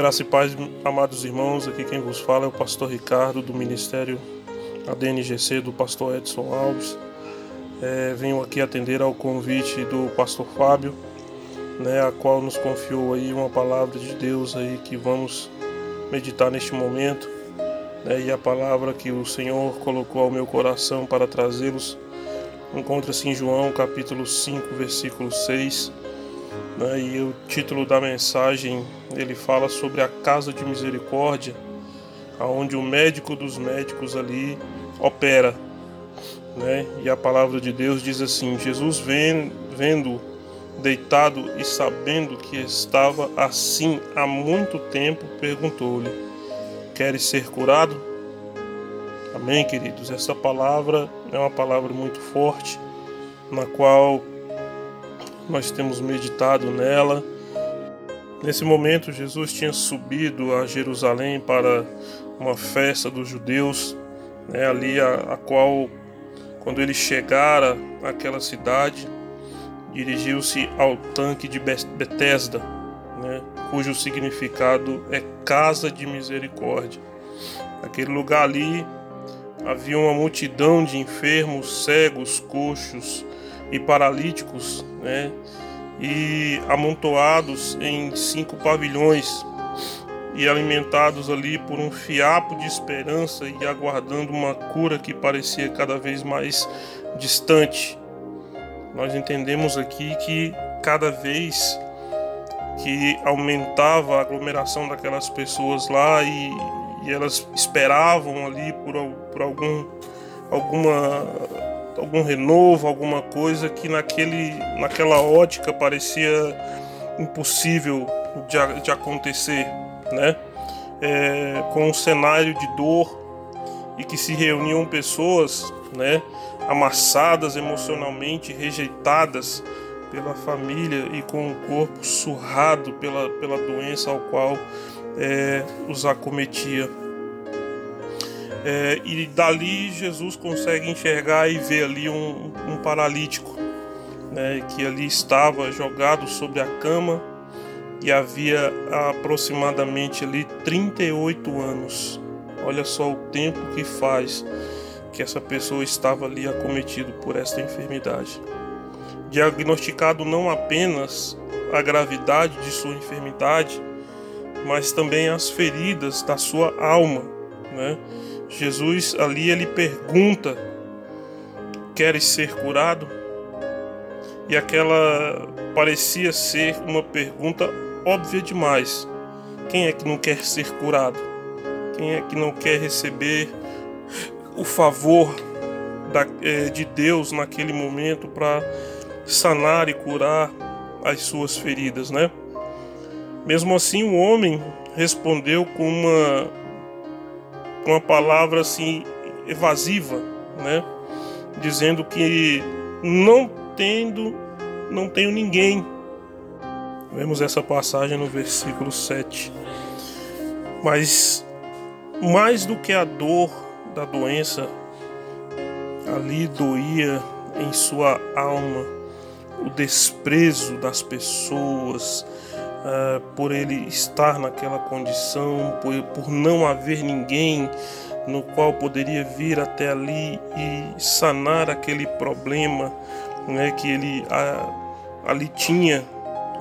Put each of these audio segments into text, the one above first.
Graça e paz, amados irmãos, aqui quem vos fala é o pastor Ricardo do Ministério ADNGC do pastor Edson Alves. É, venho aqui atender ao convite do pastor Fábio, né, a qual nos confiou aí uma palavra de Deus aí que vamos meditar neste momento. Né, e a palavra que o Senhor colocou ao meu coração para trazê-los encontra-se em João capítulo 5, versículo 6 né? E o título da mensagem ele fala sobre a casa de misericórdia, aonde o médico dos médicos ali opera. Né? E a palavra de Deus diz assim: Jesus vendo deitado e sabendo que estava assim há muito tempo, perguntou-lhe: Queres ser curado? Amém, queridos. Essa palavra é uma palavra muito forte, na qual nós temos meditado nela. Nesse momento, Jesus tinha subido a Jerusalém para uma festa dos judeus, né, ali a, a qual, quando ele chegara àquela cidade, dirigiu-se ao tanque de Betesda, né, cujo significado é casa de misericórdia. Naquele lugar ali havia uma multidão de enfermos, cegos, coxos, e paralíticos, né? E amontoados em cinco pavilhões e alimentados ali por um fiapo de esperança e aguardando uma cura que parecia cada vez mais distante. Nós entendemos aqui que cada vez que aumentava a aglomeração daquelas pessoas lá e, e elas esperavam ali por, por algum alguma algum renovo, alguma coisa que naquele, naquela ótica parecia impossível de, de acontecer, né? É, com um cenário de dor e que se reuniam pessoas, né, amassadas emocionalmente, rejeitadas pela família e com o corpo surrado pela, pela doença ao qual é, os acometia. É, e dali Jesus consegue enxergar e ver ali um, um paralítico, né, que ali estava jogado sobre a cama e havia aproximadamente ali 38 anos. Olha só o tempo que faz que essa pessoa estava ali acometido por esta enfermidade. Diagnosticado não apenas a gravidade de sua enfermidade, mas também as feridas da sua alma, né? Jesus ali ele pergunta: Queres ser curado? E aquela parecia ser uma pergunta óbvia demais. Quem é que não quer ser curado? Quem é que não quer receber o favor é, de Deus naquele momento para sanar e curar as suas feridas, né? Mesmo assim, o homem respondeu com uma uma palavra assim evasiva, né? Dizendo que não tendo, não tenho ninguém. Vemos essa passagem no versículo 7. Mas mais do que a dor da doença, ali doía em sua alma o desprezo das pessoas, uh, por ele estar naquela condição, por, por não haver ninguém no qual poderia vir até ali e sanar aquele problema né, que ele uh, ali tinha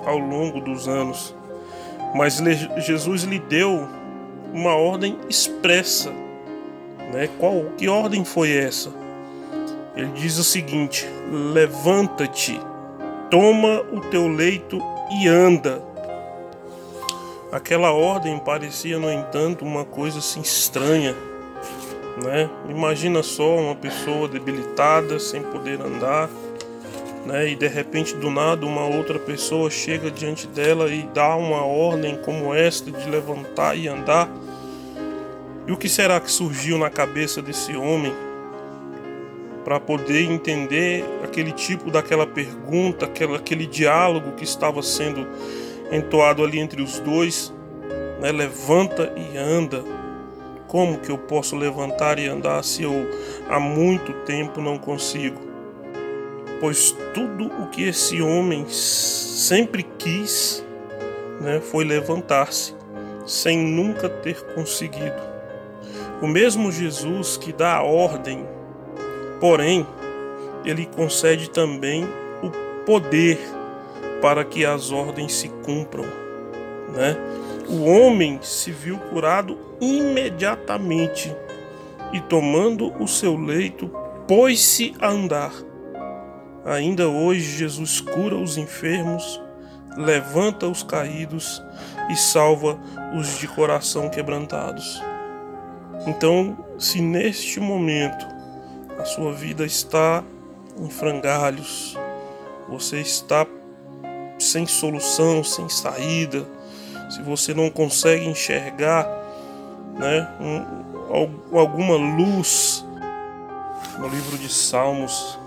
ao longo dos anos. Mas Jesus lhe deu uma ordem expressa. Né? Qual que ordem foi essa? Ele diz o seguinte: levanta-te, toma o teu leito e anda. Aquela ordem parecia, no entanto, uma coisa assim estranha, né? Imagina só uma pessoa debilitada, sem poder andar, né? E de repente, do nada, uma outra pessoa chega diante dela e dá uma ordem como esta de levantar e andar. E o que será que surgiu na cabeça desse homem para poder entender aquele tipo daquela pergunta, aquele, aquele diálogo que estava sendo entoado ali entre os dois, né? levanta e anda. Como que eu posso levantar e andar se eu há muito tempo não consigo? Pois tudo o que esse homem sempre quis né, foi levantar-se. sem nunca ter conseguido. O mesmo Jesus que dá a ordem, porém, ele concede também o poder para que as ordens se cumpram, né? O homem se viu curado imediatamente e tomando o seu leito, pôs-se a andar. Ainda hoje Jesus cura os enfermos, levanta os caídos e salva os de coração quebrantados. Então, se neste momento a sua vida está em frangalhos, você está sem solução, sem saída, se você não consegue enxergar né, um, alguma luz no livro de Salmos,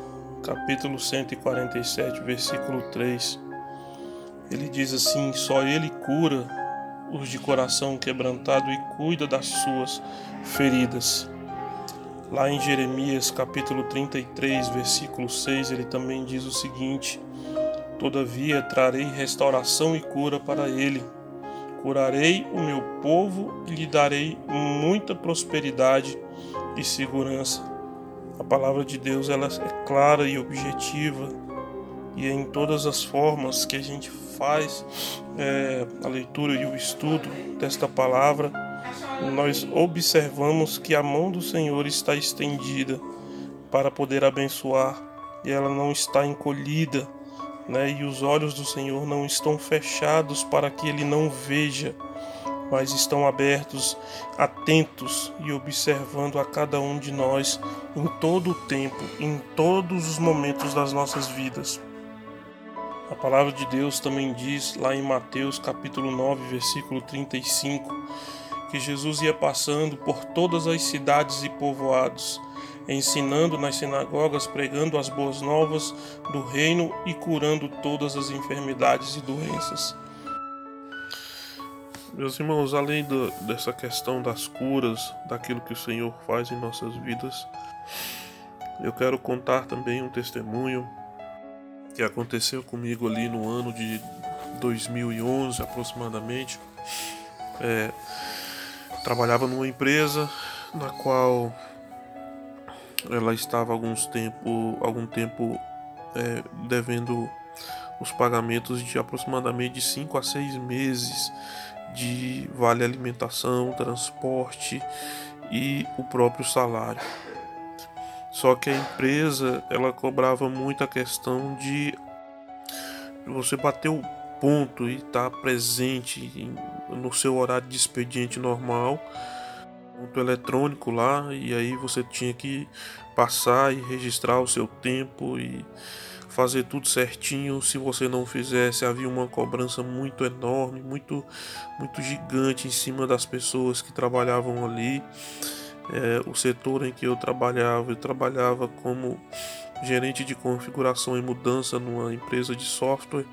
capítulo 147, versículo 3, ele diz assim: Só Ele cura os de coração quebrantado e cuida das suas feridas. Lá em Jeremias capítulo 33, versículo 6, ele também diz o seguinte: Todavia trarei restauração e cura para ele. Curarei o meu povo e lhe darei muita prosperidade e segurança. A palavra de Deus ela é clara e objetiva e é em todas as formas que a gente faz é, a leitura e o estudo desta palavra, nós observamos que a mão do Senhor está estendida para poder abençoar e ela não está encolhida, né? E os olhos do Senhor não estão fechados para que ele não veja, mas estão abertos, atentos e observando a cada um de nós em todo o tempo, em todos os momentos das nossas vidas. A palavra de Deus também diz lá em Mateus capítulo 9, versículo 35, que Jesus ia passando por todas as cidades e povoados, ensinando nas sinagogas, pregando as boas novas do reino e curando todas as enfermidades e doenças. Meus irmãos, além do, dessa questão das curas, daquilo que o Senhor faz em nossas vidas, eu quero contar também um testemunho que aconteceu comigo ali no ano de 2011 aproximadamente. É, trabalhava numa empresa na qual ela estava alguns tempo, algum tempo é, devendo os pagamentos de aproximadamente 5 a 6 meses de vale alimentação, transporte e o próprio salário. Só que a empresa ela cobrava muito a questão de você bater o ponto e estar tá presente no seu horário de expediente normal, ponto eletrônico lá, e aí você tinha que passar e registrar o seu tempo e fazer tudo certinho. Se você não fizesse, havia uma cobrança muito enorme, muito muito gigante em cima das pessoas que trabalhavam ali é, o setor em que eu trabalhava, eu trabalhava como gerente de configuração e mudança numa empresa de software.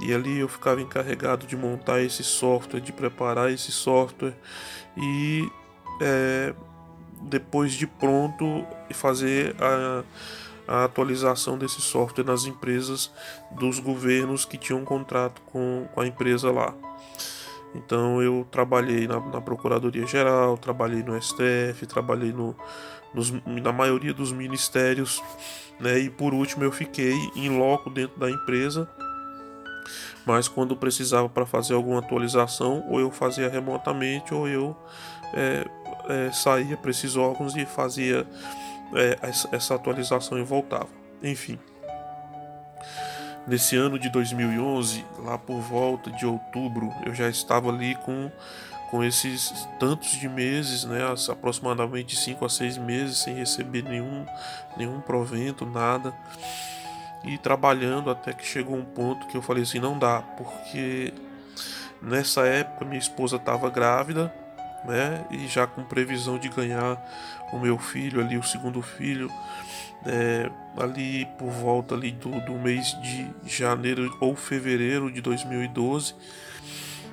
E ali eu ficava encarregado de montar esse software, de preparar esse software e é, depois de pronto fazer a, a, atualização desse software nas empresas dos governos que tinham um contrato com, com a empresa lá. Então eu trabalhei na, na Procuradoria Geral, trabalhei no STF, trabalhei no, nos, na maioria dos ministérios, né? E por último eu fiquei em loco dentro da empresa. Mas quando precisava para fazer alguma atualização, ou eu fazia remotamente, ou eu é, é, saía para esses órgãos e fazia é, essa, atualização e voltava. Enfim. Nesse ano de 2011, lá por volta de outubro, eu já estava ali com, com esses tantos de meses, né, aproximadamente 5 a 6 meses, sem receber nenhum, nenhum provento, nada. E trabalhando até que chegou um ponto que eu falei assim: não dá, porque nessa época minha esposa estava grávida, né, e já com previsão de ganhar o meu filho ali, o segundo filho é, ali por volta ali do, do mês de janeiro ou fevereiro de 2012.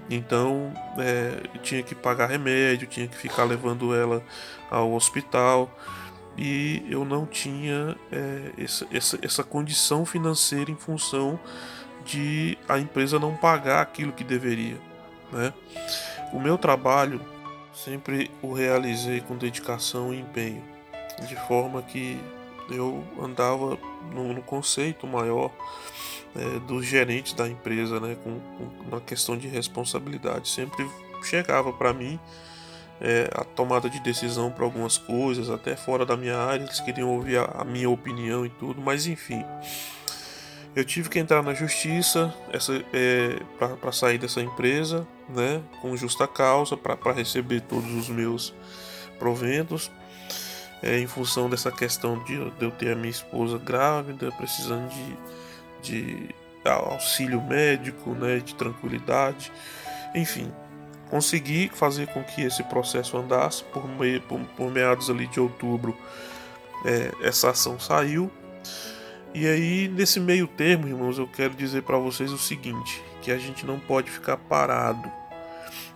Então é, tinha que pagar remédio, tinha que ficar levando ela ao hospital e eu não tinha é, essa, essa, essa condição financeira em função de a empresa não pagar aquilo que deveria. Né? O meu trabalho sempre o realizei com dedicação e empenho, de forma que eu andava no, no conceito maior é, dos gerentes da empresa, né, com, com, na questão de responsabilidade. Sempre chegava para mim é, a tomada de decisão para algumas coisas, até fora da minha área, eles queriam ouvir a, a minha opinião e tudo, mas enfim. Eu tive que entrar na justiça é, para sair dessa empresa, né, com justa causa, para receber todos os meus proventos. É, em função dessa questão de, de, eu ter a minha esposa grávida, precisando de, de auxílio médico, né, de tranquilidade, enfim, consegui fazer com que esse processo andasse por, por, por meados ali de outubro. É, essa ação saiu e aí, nesse meio termo, irmãos, eu quero dizer para vocês o seguinte: que a gente não pode ficar parado.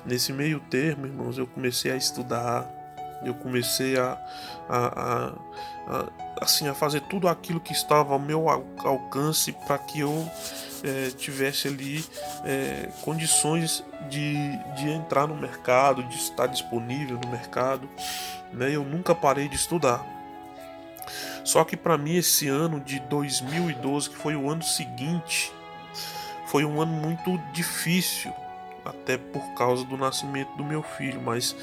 Nesse meio termo, irmãos, eu comecei a estudar, eu comecei a, a, a, a assim, a fazer tudo aquilo que estava ao meu alcance para que eu é, tivesse ali é, condições de, de entrar no mercado, de estar disponível no mercado. Né? Eu nunca parei de estudar. Só que para mim esse ano de 2012, que foi o ano seguinte, foi um ano muito difícil, até por causa do nascimento do meu filho, mas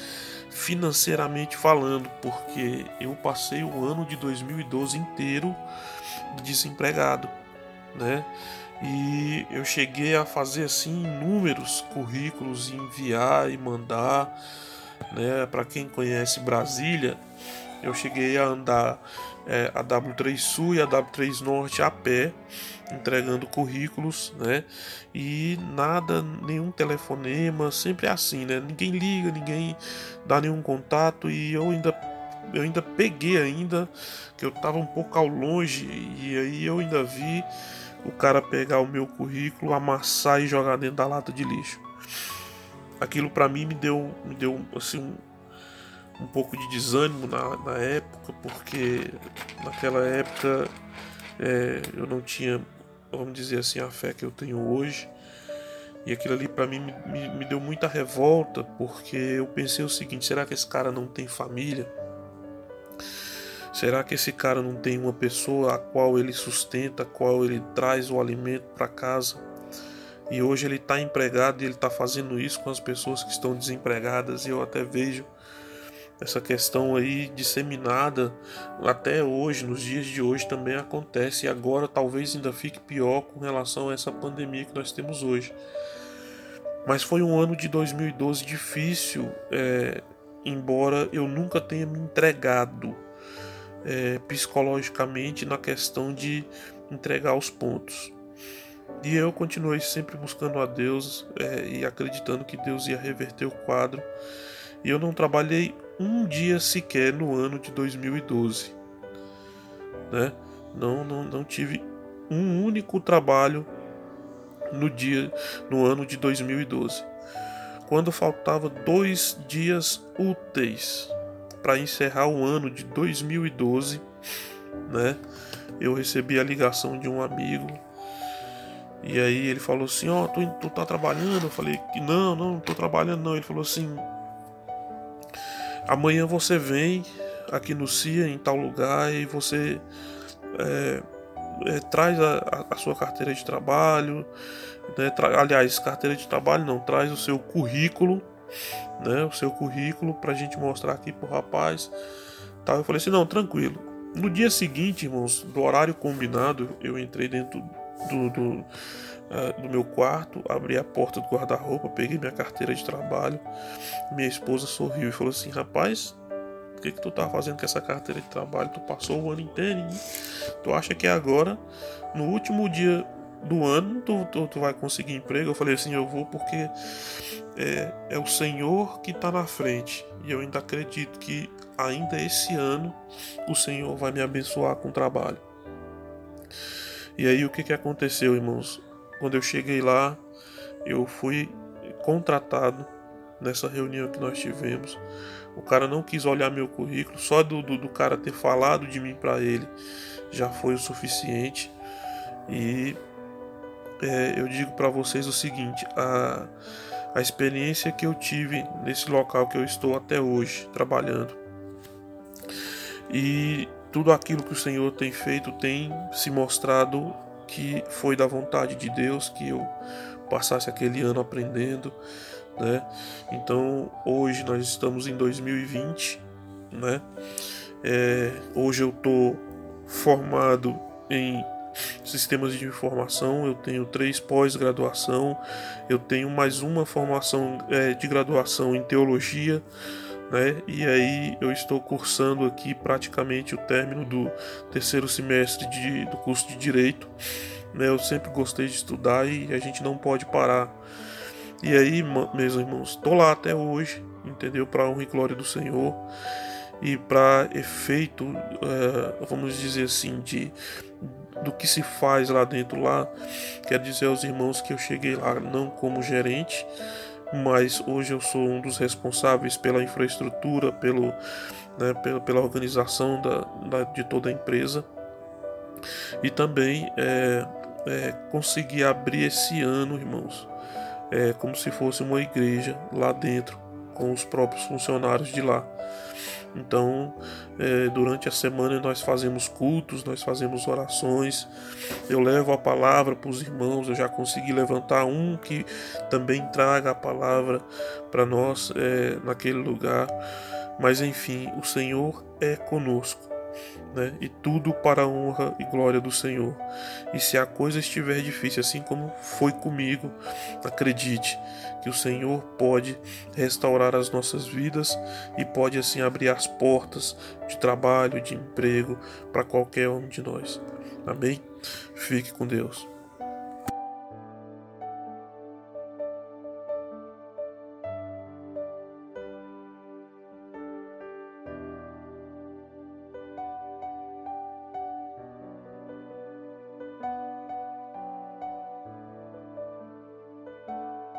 financeiramente falando, porque eu passei o ano de 2012 inteiro desempregado, né? E eu cheguei a fazer assim inúmeros currículos, enviar e mandar, né? Para quem conhece Brasília, eu cheguei a andar é, a W3 Sul e a W3 Norte a pé, entregando currículos, né? E nada, nenhum telefonema, sempre assim, né? Ninguém liga, ninguém dá nenhum contato e eu ainda eu ainda peguei ainda que eu estava um pouco ao longe e aí eu ainda vi o cara pegar o meu currículo, amassar e jogar dentro da lata de lixo. Aquilo para mim me deu me deu assim um pouco de desânimo na, na época, porque naquela época é, eu não tinha, vamos dizer assim, a fé que eu tenho hoje. E aquilo ali para mim me, me, deu muita revolta, porque eu pensei o seguinte: será que esse cara não tem família? Será que esse cara não tem uma pessoa a qual ele sustenta, a qual ele traz o alimento para casa? E hoje ele está empregado e ele está fazendo isso com as pessoas que estão desempregadas. E eu até vejo essa questão aí disseminada até hoje, nos dias de hoje também acontece e agora talvez ainda fique pior com relação a essa pandemia que nós temos hoje. Mas foi um ano de 2012 difícil, é, embora eu nunca tenha me entregado é, psicologicamente na questão de entregar os pontos. E eu continuei sempre buscando a Deus é, e acreditando que Deus ia reverter o quadro. E eu não trabalhei um dia sequer no ano de 2012. Né? Não, não, não tive um único trabalho no dia no ano de 2012. Quando faltava dois dias úteis para encerrar o ano de 2012, né? Eu recebi a ligação de um amigo e aí ele falou assim: Ó, oh, tu, tu tá trabalhando? Eu falei que não, não, não tô trabalhando não. Ele falou assim: Amanhã você vem aqui no CIA, em tal lugar, e você é, é, traz a, a, sua carteira de trabalho. Né? Tra aliás, carteira de trabalho não, traz o seu currículo, né? O seu currículo para a gente mostrar aqui pro rapaz. Tá? Eu falei assim, não, tranquilo. No dia seguinte, irmãos, do horário combinado, eu entrei dentro do, do uh, do meu quarto, abri a porta do guarda-roupa, peguei minha carteira de trabalho. Minha esposa sorriu e falou assim: Rapaz, o que, que tu tá fazendo com essa carteira de trabalho? Tu passou o ano inteiro e tu acha que agora, no último dia do ano, tu, tu, tu, vai conseguir emprego? Eu falei assim: Eu vou porque é, é o Senhor que tá na frente. E eu ainda acredito que ainda esse ano o Senhor vai me abençoar com trabalho. E aí o que, que aconteceu, irmãos? Quando eu cheguei lá, eu fui contratado nessa reunião que nós tivemos. O cara não quis olhar meu currículo, só do, do, do cara ter falado de mim para ele já foi o suficiente. E é, eu digo para vocês o seguinte: a, a experiência que eu tive nesse local que eu estou até hoje trabalhando. E tudo aquilo que o Senhor tem feito tem se mostrado que foi da vontade de Deus que eu passasse aquele ano aprendendo, né? Então hoje nós estamos em 2020, né? É, hoje eu tô formado em sistemas de informação, eu tenho três pós-graduação, eu tenho mais uma formação é, de graduação em teologia, né? E aí eu estou cursando aqui praticamente o término do terceiro semestre de, do curso de direito. Né? Eu sempre gostei de estudar e a gente não pode parar. E aí, meus irmãos, estou lá até hoje, entendeu? Para honra e glória do Senhor e para efeito, é, vamos dizer assim, de do que se faz lá dentro lá. Quero dizer aos irmãos que eu cheguei lá não como gerente, mas hoje eu sou um dos responsáveis pela infraestrutura, pelo, né, pela, pela organização da, da, de toda a empresa. E também é, é, consegui abrir esse ano, irmãos, é, como se fosse uma igreja lá dentro, com os próprios funcionários de lá. Então, é, durante a semana nós fazemos cultos, nós fazemos orações. Eu levo a palavra para os irmãos. Eu já consegui levantar um que também traga a palavra para nós é, naquele lugar. Mas enfim, o Senhor é conosco né? e tudo para a honra e glória do Senhor. E se a coisa estiver difícil, assim como foi comigo, acredite que o Senhor pode restaurar as nossas vidas e pode assim abrir as portas de trabalho, de emprego para qualquer um de nós. Amém? Fique com Deus.